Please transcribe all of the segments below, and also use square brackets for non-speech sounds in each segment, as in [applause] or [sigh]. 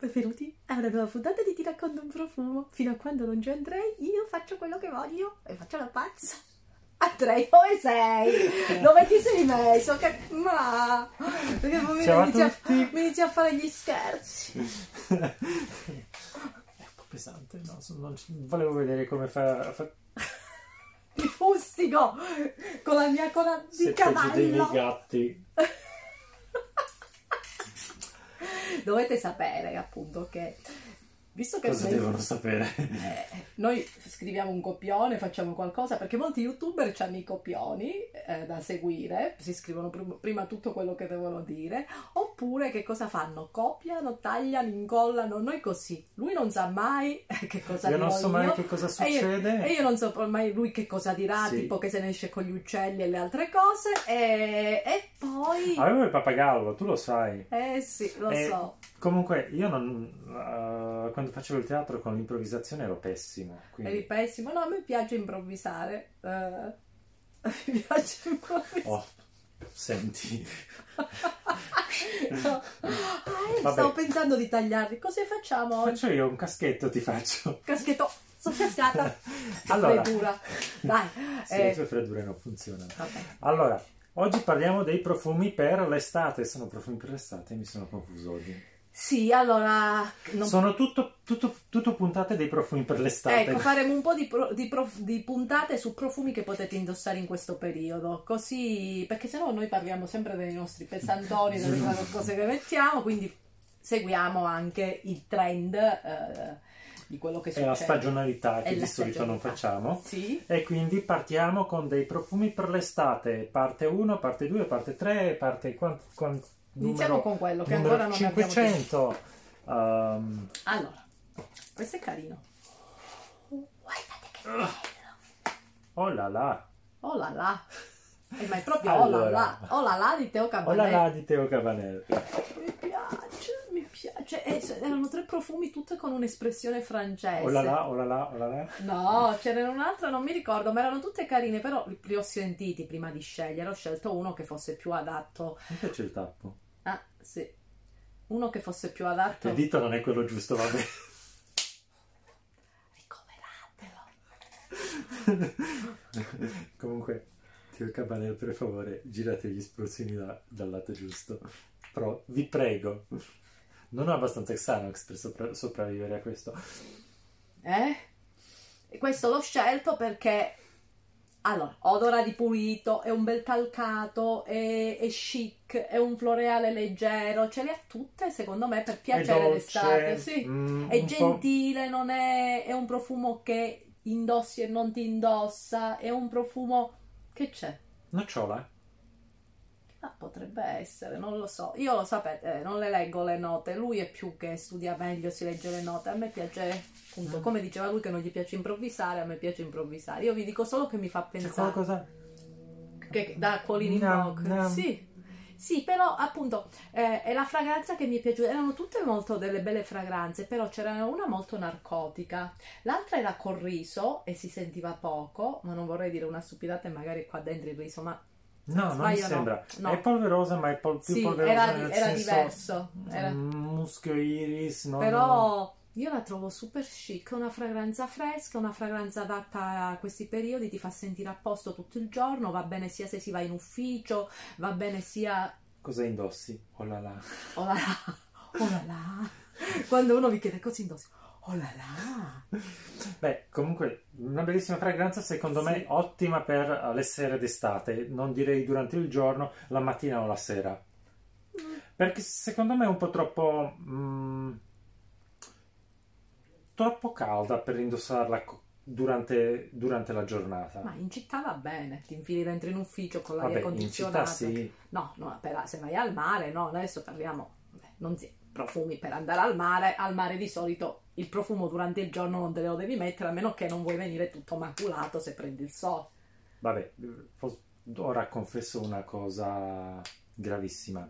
benvenuti a una nuova puntata di Ti racconto un profumo. Fino a quando non ci andrei, io faccio quello che voglio e faccio la pazza. Andrei, dove sei? [laughs] Dove ti sei messo? Che... Ma... Perché poi mi Ciao a mi inizi a fare gli scherzi. È un po' pesante, no? Non- volevo vedere come fa. fa... [laughs] Ti fustigo con la mia coda di Se peggio dei miei cavallo. gatti. [laughs] Dovete sapere appunto che... Visto che Cosa noi- devono sapere? Eh, noi scriviamo un copione, facciamo qualcosa, perché molti youtuber hanno i copioni eh, da seguire, si scrivono prim- prima tutto quello che devono dire, oppure che cosa fanno? Copiano, tagliano, incollano, noi così. Lui non sa mai [laughs] che cosa Io dirò non so mai io, che cosa e io- succede. E io non so mai lui che cosa dirà, Sì. tipo che se ne esce con gli uccelli e le altre cose, e, e poi... Avevo il pappagallo, tu lo sai. Eh sì, lo Eh, so. Comunque, io non. eh, quando facevo il teatro con l'improvvisazione ero pessimo. Quindi... Eri pessimo. No, a me piace improvvisare. eh, [laughs] mi piace improvvisare. Oh, senti. [laughs] No. Ah, stavo pensando di tagliarli. Cosa facciamo oggi? Faccio io un caschetto, ti faccio. Caschetto. Sono cascata. [laughs] Allora. Freddura. Dai. Sì, eh, le tue freddure non funzionano. vabbè. Allora, oggi parliamo dei profumi per l'estate. Sono profumi per l'estate? Mi sono confuso oggi. Sì, allora. non- Sono tutto, tutto, tutto puntate dei profumi per l'estate. Ecco, faremo un po' di, pro- di prof- di puntate su profumi che potete indossare in questo periodo, così perché sennò noi parliamo sempre dei nostri pesantoni, delle cose che mettiamo, quindi seguiamo anche il trend eh, di quello che È succede. la stagionalità che È di solito non facciamo. Sì, E quindi partiamo con dei profumi per l'estate, parte 1, parte 2, parte 3, parte quant, quant- iniziamo con quello che ancora non abbiamo detto. 500. Um, Allora, questo è carino. Guardate che bello! oh là là, Oh là là! Eh, ma è proprio oh là Allora. là! Oh là là di Teo oh là Cabanelli. là di Teo Cabanel. Mi piace, mi piace. Eh, s- erano tre profumi tutte con un'espressione francese. Oh là là, oh là là, oh là là. No, c'era un altro, non mi ricordo, ma erano tutte carine, però li, li ho sentiti prima di scegliere. Ho scelto uno che fosse più adatto. Mi piace il tappo. Sì. Uno che fosse più adatto. Il dito non è quello giusto, vabbè. Ricoveratelo. [laughs] Comunque, Teo Cabanel, per favore, girate gli spruzzini da- dal lato giusto. Però, vi prego. Non ho abbastanza Xanax per sopra- sopravvivere a questo. Eh? E questo l'ho scelto perché. Allora, odora di pulito, è un bel calcato, è, è chic, è un floreale leggero, ce le ha tutte secondo me per piacere dolce, d'estate. Sì. mm, È gentile, non è, è un profumo che indossi e non ti indossa, è un profumo che c'è. Nocciola? Ah, potrebbe essere, non lo so. Io lo sapete, non le leggo le note. Lui è più che studia meglio, si legge le note. A me piace, appunto, Mm. come diceva lui che non gli piace improvvisare, a me piace improvvisare. Io vi dico solo che mi fa C'è pensare qualcosa? che da acquolini in No, bocca. no. Sì. Sì, però appunto eh, è la fragranza che mi è piaciuta. Erano tutte molto delle belle fragranze, però c'era una molto narcotica. L'altra era col riso e si sentiva poco, ma non vorrei dire una stupidata e magari qua dentro il riso, ma No, non mi Sbaglio, no. sembra. No. È polverosa, ma è pol- più sì, polverosa era, nel era senso... diverso. Era- mm, muschio iris, no? Però io la trovo super chic, una fragranza fresca, una fragranza adatta a questi periodi, ti fa sentire a posto tutto il giorno, va bene sia se si va in ufficio, va bene sia... Cosa indossi? Oh là là. Oh là là, oh là là. Quando uno vi chiede cosa indossi, oh là là. Beh, comunque, una bellissima fragranza, secondo me Sì. ottima per eh, le sere d'estate. Non direi durante il giorno, la mattina o la sera. Perché secondo me è un po' troppo... mm, troppo calda per indossarla durante, durante la giornata. Ma in città va bene, ti infili dentro in ufficio con l'aria Vabbè, in condizionata. città sì. No, no, per- se vai al mare, no, adesso parliamo, beh, non si, profumi per andare al mare, al mare di solito il profumo durante il giorno non te lo devi mettere, a meno che non vuoi venire tutto maculato se prendi il sole. Vabbè, ora confesso una cosa gravissima.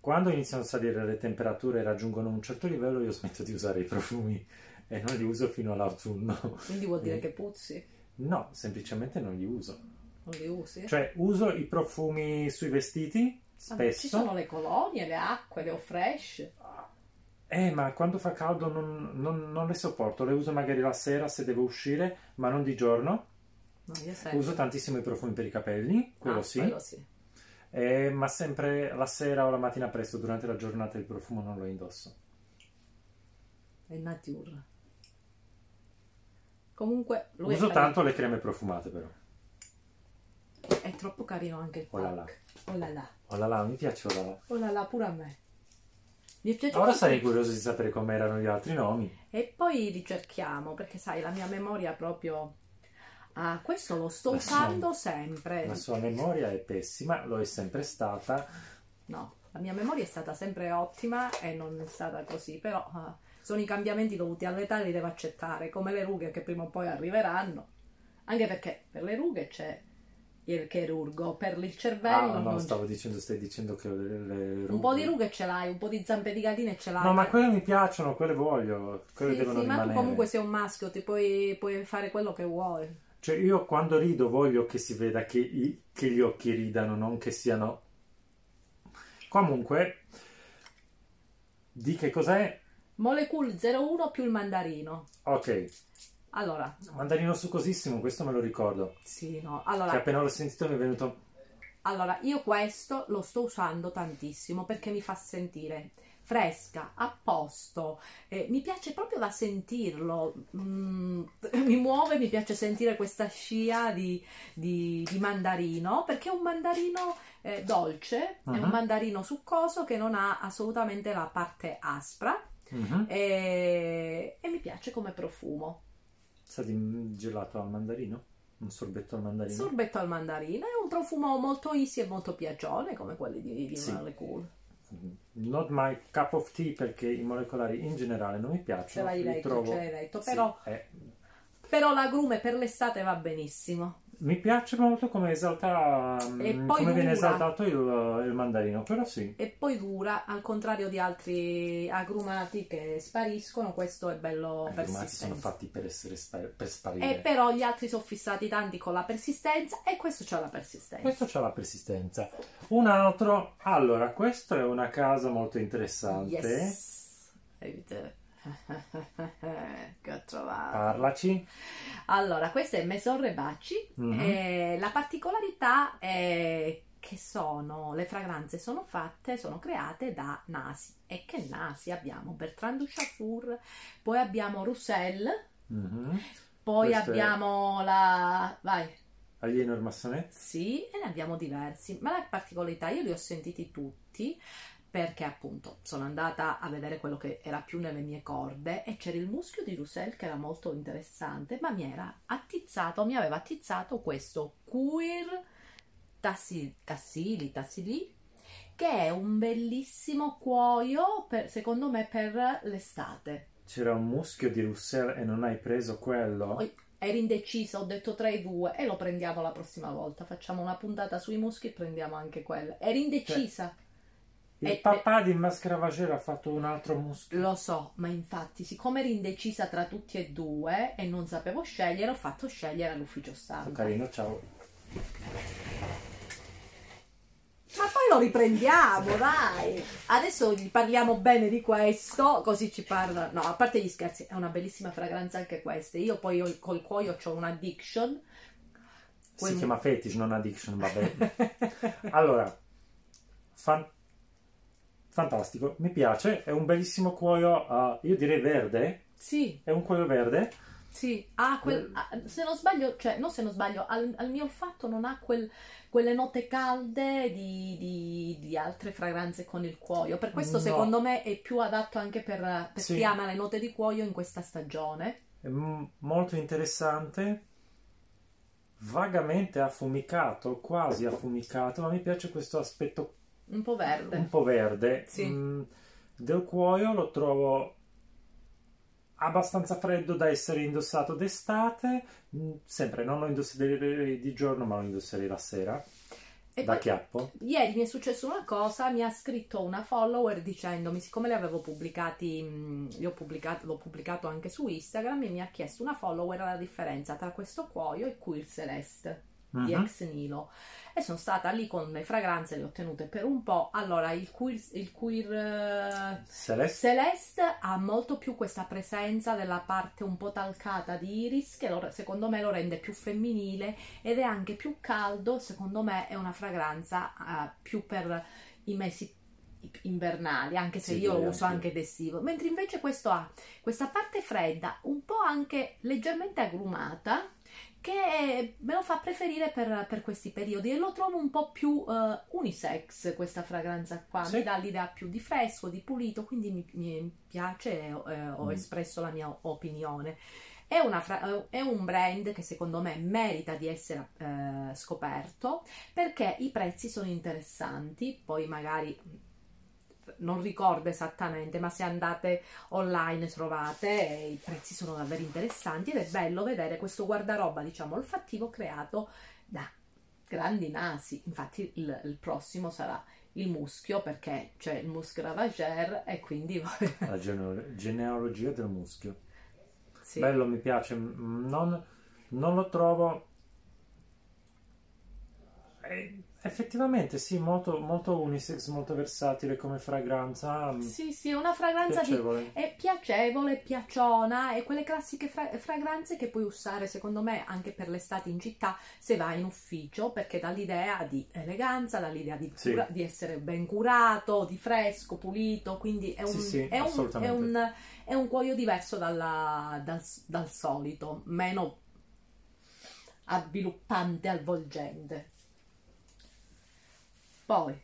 Quando iniziano a salire le temperature e raggiungono un certo livello, io smetto di usare i profumi [laughs] e non li uso fino all'autunno. Quindi vuol dire Eh. che puzzi, No, semplicemente non li uso. non li usi? Cioè, uso i profumi sui vestiti Vabbè, ci spesso. sono le colonie, le acque, le fresh. Eh, ma quando fa caldo non, non- non le sopporto. Le uso magari la sera se devo uscire, ma non di giorno. No. Uso tantissimo i profumi per i capelli, quello Ah, sì. quello sì. Eh, ma sempre la sera o la mattina presto, durante la giornata il profumo non lo indosso. È nature. Comunque, Uso tanto le creme profumate però. È troppo carino anche il pack. Oh là là. Oh là là, mi piace oh là là. Oh là là, pure a me. Mi è piaciuto. Ora sarei curioso di sapere com'erano gli altri nomi. E poi li cerchiamo, perché sai, la mia memoria proprio... Ah, questo lo sto La sua- usando sempre. La sua memoria è pessima, lo è sempre stata. No, la mia memoria è stata sempre ottima e non è stata così, però ah, sono i cambiamenti dovuti all'età li devo accettare, come le rughe che prima o poi arriveranno. Anche perché per le rughe c'è il chirurgo, per il cervello Ah, no, non stavo dicendo, stai dicendo che delle le Un po' di rughe ce l'hai, un po' di zampe di galline ce l'hai. No, ma quelle mi piacciono, quelle voglio, quelle Sì, devono sì, ma tu rimanere. comunque sei un maschio, ti puoi, puoi fare quello che vuoi. Cioè, io quando rido voglio che si veda che, i- che gli occhi ridano, non che siano... Comunque, di che cos'è? Molecule 01 più il mandarino. Ok, Allora, mandarino succosissimo, questo me lo ricordo. sì, no. Che Allora, appena l'ho sentito mi è venuto... allora, io questo lo sto usando tantissimo perché mi fa sentire fresca, a posto. eh, mi piace proprio da sentirlo. mm, [laughs] mi muove, mi piace sentire questa scia di, di- di mandarino perché è un mandarino eh, dolce, è un Mhm. mandarino succoso che non ha assolutamente la parte aspra. Mhm. e, e mi piace come profumo. Sa di gelato al mandarino? Un sorbetto al mandarino? Sorbetto al mandarino è un profumo molto easy e molto piacione come quelli di, di Sì. Molecule. Not my cup of tea perché i molecolari in generale non mi Ce piacciono. l'hai li detto, trovo- ce l'hai detto, Sì, però, eh, però l'agrume per l'estate va benissimo. Mi piace molto come esalta E mm, poi come viene esaltato il, il mandarino, però sì. E poi dura, al contrario di altri agrumati che spariscono, questo è bello I formati sono persistente. fatti per essere spa- per sparire. E però gli altri sono fissati tanti con la persistenza e questo c'ha la persistenza. Questo c'ha la persistenza. Un altro, allora, questo è una casa molto interessante. Yes. [laughs] Che ho trovato. Parlaci. Allora, questo è Maison Rebacci. Mhm. e la particolarità è che sono le fragranze sono fatte, sono create da nasi. E che nasi abbiamo? Bertrand du Chafour, poi abbiamo Roussel, Mhm. poi Questo è- abbiamo la vai. Alieno Massonet. Sì, e ne abbiamo diversi, ma la particolarità io li ho sentiti tutti perché appunto sono andata a vedere quello che era più nelle mie corde e c'era il muschio di Roussel che era molto interessante, ma mi era attizzato, mi aveva attizzato questo Queer tassi- Tassili, Tassili, che è un bellissimo cuoio per- secondo me per l'estate. C'era un muschio di Roussel e non hai preso quello? Poi ero indecisa, ho detto tra i due e lo prendiamo la prossima volta. Facciamo una puntata sui muschi e prendiamo anche quello. Ero indecisa, Il e- papà di Maschera Vagera ha fatto un altro muschio. lo so, ma infatti, siccome ero indecisa tra tutti e due e non sapevo scegliere, ho fatto scegliere all'ufficio stampa. Carino, ciao. Ma poi lo riprendiamo, dai! Adesso gli parliamo bene di questo, così ci parla. No, a parte gli scherzi, è una bellissima fragranza anche questa. Io poi ho- col cuoio ho un'addiction. Si Quel- chiama fetish, non addiction, vabbè. [laughs] allora, fan- fantastico, mi piace, è un bellissimo cuoio, ah, io direi verde, sì, è un cuoio verde, Sì, ha quel, Eh. se non sbaglio, cioè, non se non sbaglio, al, al mio olfatto non ha quel- quelle note calde di, di- di altre fragranze con il cuoio. Per questo, No. secondo me, è più adatto anche per, per Sì. chi ama le note di cuoio in questa stagione. è m- molto interessante, vagamente affumicato, quasi affumicato, ma mi piace questo aspetto Un po' verde. un po' verde. Sì. Mm, del cuoio lo trovo abbastanza freddo da essere indossato d'estate. Mm, sempre non lo indosserei di giorno, ma lo indosserei la sera E da poi, chiappo. ieri mi è successo una cosa, mi ha scritto una follower dicendomi, siccome li avevo pubblicati, mh, li ho pubblicato, l'ho pubblicato anche su Instagram, e mi ha chiesto una follower la differenza tra questo cuoio e Queer Celeste. Di Mhm. Ex Nilo e sono stata lì con le fragranze, le ho tenute per un po'. Allora, il queer, il queer eh, Celeste? Celeste ha molto più questa presenza della parte un po' talcata di Iris che lo- secondo me lo rende più femminile ed è anche più caldo, secondo me è una fragranza eh, più per i mesi invernali, anche se Sì, io lo uso anche d'estivo, mentre invece questo ha questa parte fredda, un po' anche leggermente agrumata, che me lo fa preferire per, per questi periodi e lo trovo un po' più eh, unisex questa fragranza qua, Sì. mi dà l'idea più di fresco, di pulito, quindi mi, mi piace e eh, ho Mm. espresso la mia opinione. È, una fra- è un brand che secondo me merita di essere eh, scoperto perché i prezzi sono interessanti, poi magari non ricordo esattamente, ma se andate online trovate eh, i prezzi sono davvero interessanti ed è bello vedere questo guardaroba, diciamo, olfattivo creato da grandi nasi. Infatti il, il prossimo sarà il muschio perché c'è il muschio ravagère e quindi La gene- genealogia del muschio. sì. Bello, mi piace. Non, non lo trovo. eh, effettivamente, sì, molto, molto unisex, molto versatile come fragranza. Sì, sì, è una fragranza piacevole. è piacevole, piaciona, è quelle classiche fra- fragranze che puoi usare secondo me anche per l'estate in città se vai in ufficio perché dà l'idea di eleganza, dà l'idea di, Sì. di essere ben curato, di fresco, pulito, quindi è un, Sì, sì, è un, è un- è un cuoio diverso dalla- dal, dal solito, meno avviluppante, avvolgente. Poi,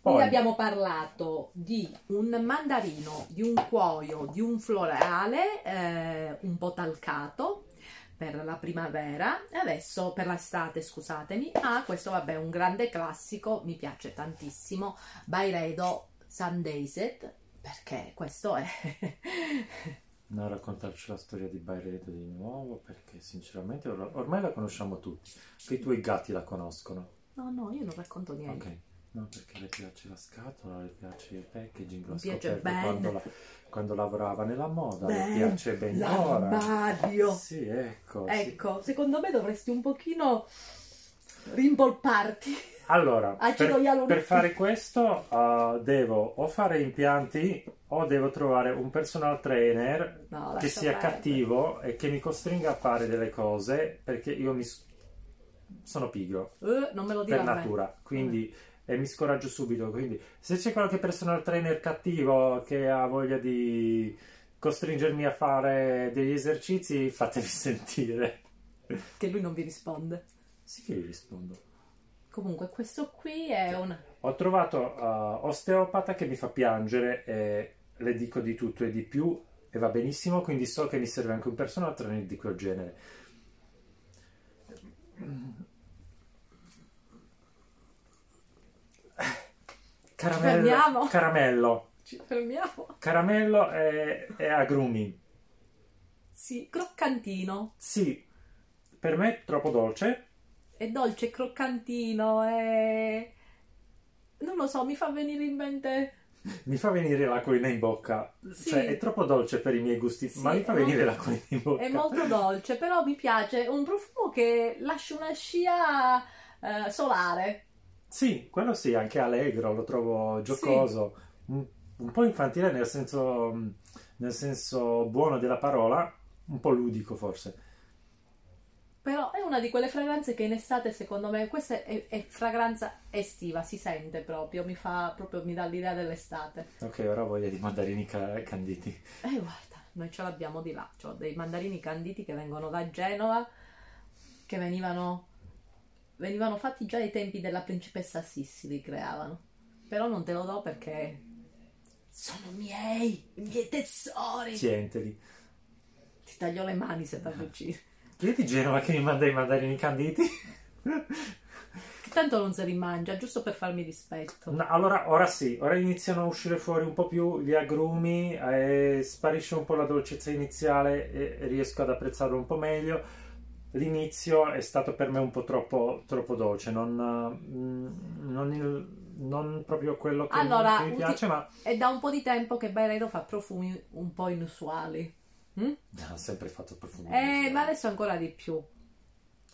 Poi. abbiamo parlato di un mandarino, di un cuoio, di un floreale eh, un po' talcato per la primavera e adesso per l'estate, scusatemi. Ah, questo vabbè è un grande classico, mi piace tantissimo, Byredo Sundazed, perché questo è [laughs] Non raccontarci la storia di Byredo di nuovo, perché sinceramente or- ormai la conosciamo tutti. Che i tuoi gatti la conoscono. No, no, io non racconto niente. Ok. No, perché le piace la scatola, le piace il packaging, Mi piace quando, la- quando lavorava nella moda, le Beh, piace ben ora. L'armadio. Sì, ecco. sì. Ecco, secondo me dovresti un pochino rimpolparti. Allora, [laughs] per, per fare questo uh, devo o fare impianti o devo trovare un personal trainer No, che sia perdere. cattivo e che mi costringa a fare delle cose perché io mi sono pigro Eh, non me lo dire per natura, quindi e mi scoraggio subito. Quindi, se c'è qualche personal trainer cattivo che ha voglia di costringermi a fare degli esercizi, fatevi [laughs] sentire. Che lui non vi risponde. Sì, che gli rispondo. Comunque, questo qui è un. Ho trovato uh, osteopata che mi fa piangere e le dico di tutto e di più e va benissimo, quindi so che mi serve anche un personal trainer di quel genere. Caramello, fermiamo? caramello, Ci fermiamo. caramello e, e agrumi. Sì, croccantino. Sì, per me è troppo dolce. È dolce, croccantino. È. Non lo so, mi fa venire in mente. Mi fa venire l'acquolina in bocca. Sì. Cioè, è troppo dolce per i miei gusti, Sì, ma mi fa venire molto- l'acquolina in bocca. È molto dolce, però mi piace. È un profumo che lascia una scia eh, solare. Sì, quello sì, anche allegro, lo trovo giocoso, un, un po' infantile nel senso, nel senso buono della parola, un po' ludico forse. Però è una di quelle fragranze che in estate, secondo me, questa è, è fragranza estiva, si sente proprio, mi fa proprio, mi dà l'idea dell'estate. Ok, ora ho voglia di mandarini ca- canditi. E guarda, noi ce l'abbiamo di là, cioè dei mandarini canditi che vengono da Genova, che venivano, venivano fatti già ai tempi della principessa Sissi, li creavano. Però non te lo do perché sono miei, i miei tesori. Tienteli. Ti taglio le mani se ti avvicini. Chi è di Genova che mi manda i mandarini canditi? Tanto non se li mangia, giusto per farmi rispetto. No, allora, ora sì, ora iniziano a uscire fuori un po' più gli agrumi, e sparisce un po' la dolcezza iniziale e riesco ad apprezzarlo un po' meglio. L'inizio è stato per me un po' troppo, troppo dolce, non, mm, non, il- non proprio quello che, Allora, che mi piace, ma È da un po' di tempo che Byredo fa profumi un po' inusuali. Mm? ha sempre fatto profumi. Eh, ma adesso ancora di più.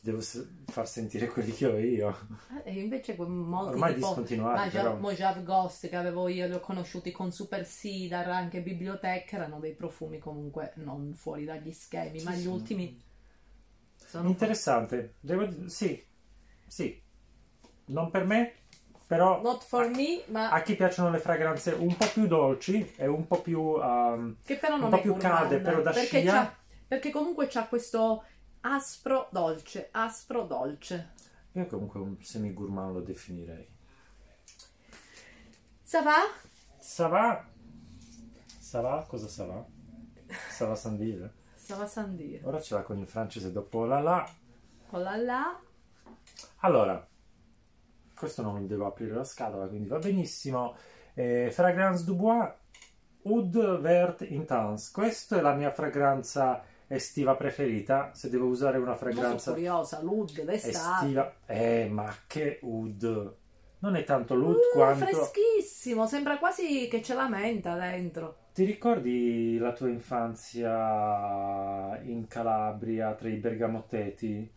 Devo far sentire quelli che ho io. Eh, E invece molti Ormai tipo discontinuati, Maja- però. Mojave Ghost che avevo io, li ho conosciuti con Super Cedar, anche Biblioteca, erano dei profumi comunque non fuori dagli schemi, ma Sì, gli sì. ultimi sono Interessante. Devo di- Sì, sì. Non per me, però not for me, ma a chi piacciono le fragranze un po' più dolci e un po' più... um, che però non un po' è più calde, però da perché, scia. perché comunque c'ha questo aspro dolce, aspro dolce. Io comunque un semi-gourmand lo definirei. Ça va? Ça va? Ça va? Cosa ça va? Ça va sans dire? Ça va sans dire. Ora ce l'ha con il francese dopo la la. Oh là là. Allora, questo non devo aprire la scatola, quindi va benissimo. Eh, Fragrance Dubois Oud Vert Intense. Questa è la mia fragranza estiva preferita. Se devo usare una fragranza curiosa, Lud d'estate. estiva, eh, ma che Oud! Non è tanto l'oud Uh, quanto. freschissimo, sembra quasi che c'è la menta dentro. Ti ricordi la tua infanzia in Calabria tra i bergamotteti?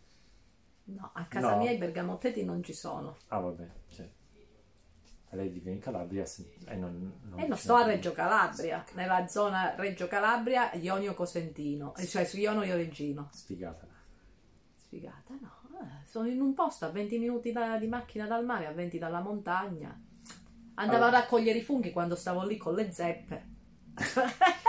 No, a casa No. mia i bergamotteti non ci sono. Ah, vabbè, cioè, lei vive in Calabria se- e non, non E non sto a Reggio Calabria, nella zona Reggio Calabria, Ionio Cosentino, e cioè su Ionio Regino. Sfigata. Sfigata, no. eh, sono in un posto a 20 minuti da- di macchina dal mare, a 20 dalla montagna. Andavo Allora. a raccogliere i funghi quando stavo lì con le zeppe. [laughs]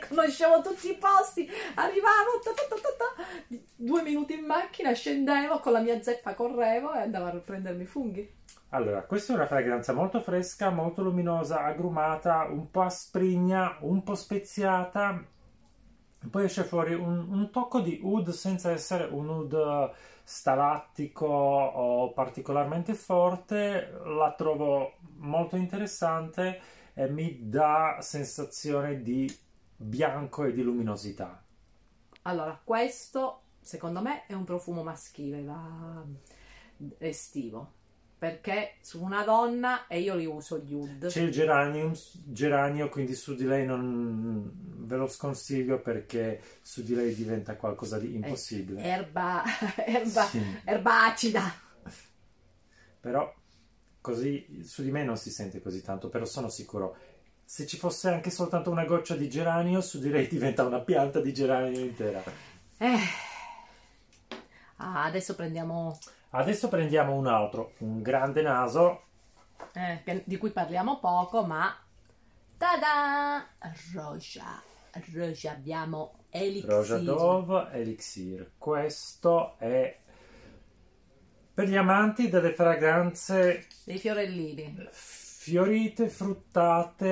[laughs] Conoscevo tutti i posti, arrivavo, ta ta ta due minuti in macchina, scendevo con la mia zeppa, correvo e andavo a prendermi i funghi. Allora, questa è una fragranza molto fresca, molto luminosa, agrumata, un po' asprigna, un po' speziata. Poi esce fuori un, un tocco di oud senza essere un oud stalattico o particolarmente forte. La trovo molto interessante e mi dà sensazione di bianco e di luminosità. Allora, questo secondo me è un profumo maschile da estivo. Perché su una donna, e io li uso gli oud, C'è il geranium, geranio, quindi su di lei non ve lo sconsiglio perché su di lei diventa qualcosa di impossibile. erba, [laughs] erba, Sì. erba acida. Però così su di me non si sente così tanto, però sono sicuro. Se ci fosse anche soltanto una goccia di geranio, su di lei diventa una pianta di geranio intera. Eh. Ah, adesso prendiamo, Adesso prendiamo un altro, un grande naso. eh, di cui parliamo poco, ma... Tada! Roja. Roja abbiamo Elixir. Roja Dove Elixir. Questo è per gli amanti delle fragranze Dei fiorellini. Fiorite, fruttate,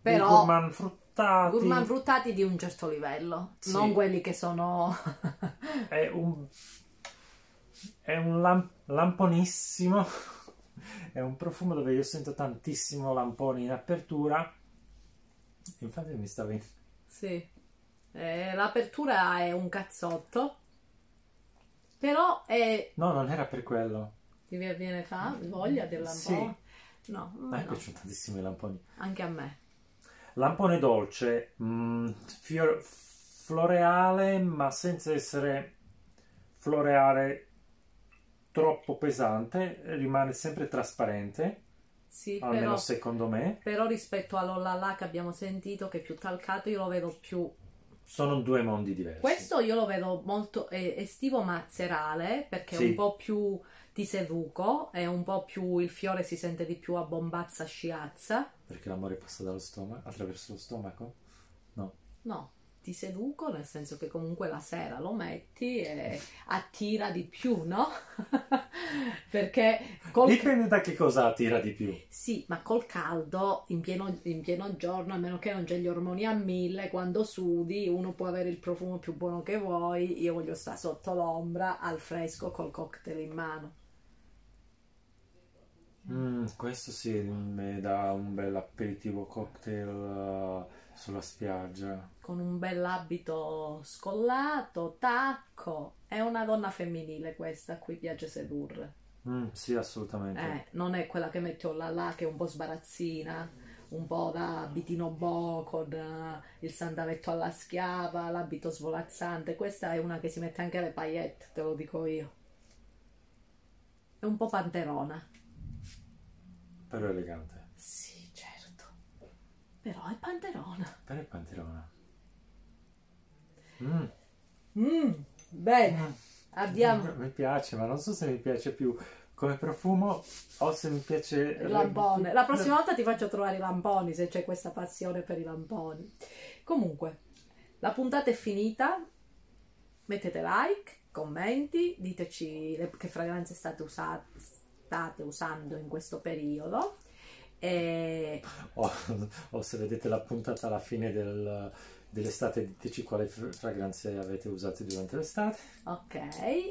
Però- gourmand fruttati. Gourmand fruttati di un certo livello, Sì. non quelli che sono... È un, è un lam- lamponissimo. È un profumo dove io sento tantissimo lampone in apertura. Infatti mi sta venendo. Sì, Eh, l'apertura è un cazzotto, però è... No, non era per quello. Ti viene fa voglia del Sì. lampone? No, A me no, piacciono tantissimo i lamponi. anche a me. Lampone dolce, mm, fior- floreale, ma senza essere floreale troppo pesante, rimane sempre trasparente, Sì, almeno però, secondo me. però rispetto all'Olala che abbiamo sentito, che è più talcato, io lo vedo più... Sono due mondi diversi. Questo io lo vedo molto eh, estivo ma serale, perché Sì. è un po' più ti seduco, è un po' più... il fiore si sente di più a bombazza sciazza. Perché l'amore passa dallo stomaco, attraverso lo stomaco? No. No, ti seduco nel senso che comunque la sera lo metti e attira di più, no? [laughs] Perché col, Dipende da che cosa attira di più. sì, ma col caldo, in pieno, in pieno giorno, a meno che non c'è gli ormoni a mille, quando sudi uno può avere il profumo più buono che vuoi, io voglio stare sotto l'ombra, al fresco, col cocktail in mano. Mm, questo sì, mi dà un bel aperitivo cocktail eh, sulla spiaggia. Con un bell'abito scollato, tacco. È una donna femminile questa, a cui piace sedurre. Mm, sì, assolutamente. Eh, non è quella che mette oh là là che è un po' sbarazzina, un po' da abitino bo con eh, il sandaletto alla schiava, l'abito svolazzante. Questa è una che si mette anche le paillette, te lo dico io. È un po' panterona. Però elegante. Sì, certo. Però è panterona. Però è panterona. Mm. Mm, bene, abbiamo Mi piace, ma non so se mi piace più come profumo o se mi piace il lampone. La prossima volta ti faccio trovare i lamponi se c'è questa passione per i lamponi. Comunque, la puntata è finita. Mettete like, commenti, diteci le- che fragranze state, usa- state usando in questo periodo. E O, o se vedete la puntata alla fine del- dell'estate, diteci quale fr- fragranze avete usato durante l'estate. Ok,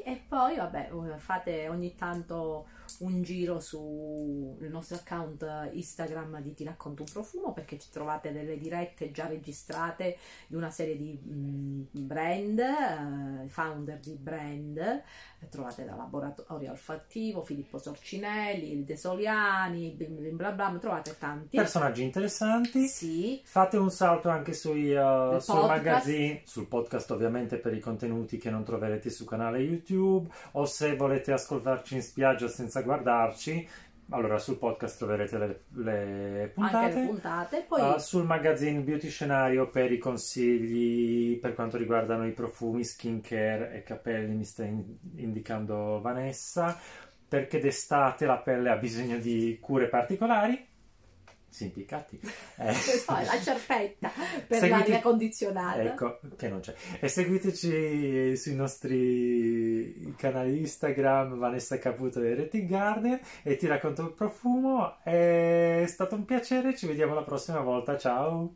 e poi vabbè, fate ogni tanto un giro sul nostro account Instagram di Ti racconto un profumo perché ci trovate delle dirette già registrate di una serie di mm, brand, eh, founder di brand, trovate da Laboratorio Olfattivo, Filippo Sorcinelli, il De Soliani, blim blim bla bla, trovate tanti. Personaggi interessanti. Sì, Fate un salto anche sui, uh, sul podcast. magazine, sul podcast ovviamente per i contenuti che non troverete su canale YouTube o se volete ascoltarci in spiaggia senza guardarci, allora sul podcast troverete le, le puntate. le puntate. Poi Uh, sul magazine Beauty Scenario per i consigli per quanto riguardano i profumi, skincare e capelli mi sta in- indicando Vanessa perché d'estate la pelle ha bisogno di cure particolari si impiccati [laughs] Eh, poi la cerpetta per Seguite- l'aria condizionata. ecco che non c'è. E seguiteci sui nostri canali Instagram Vanessa Caputo e Rating Garden e ti racconto il profumo. È stato un piacere ci vediamo la prossima volta. Ciao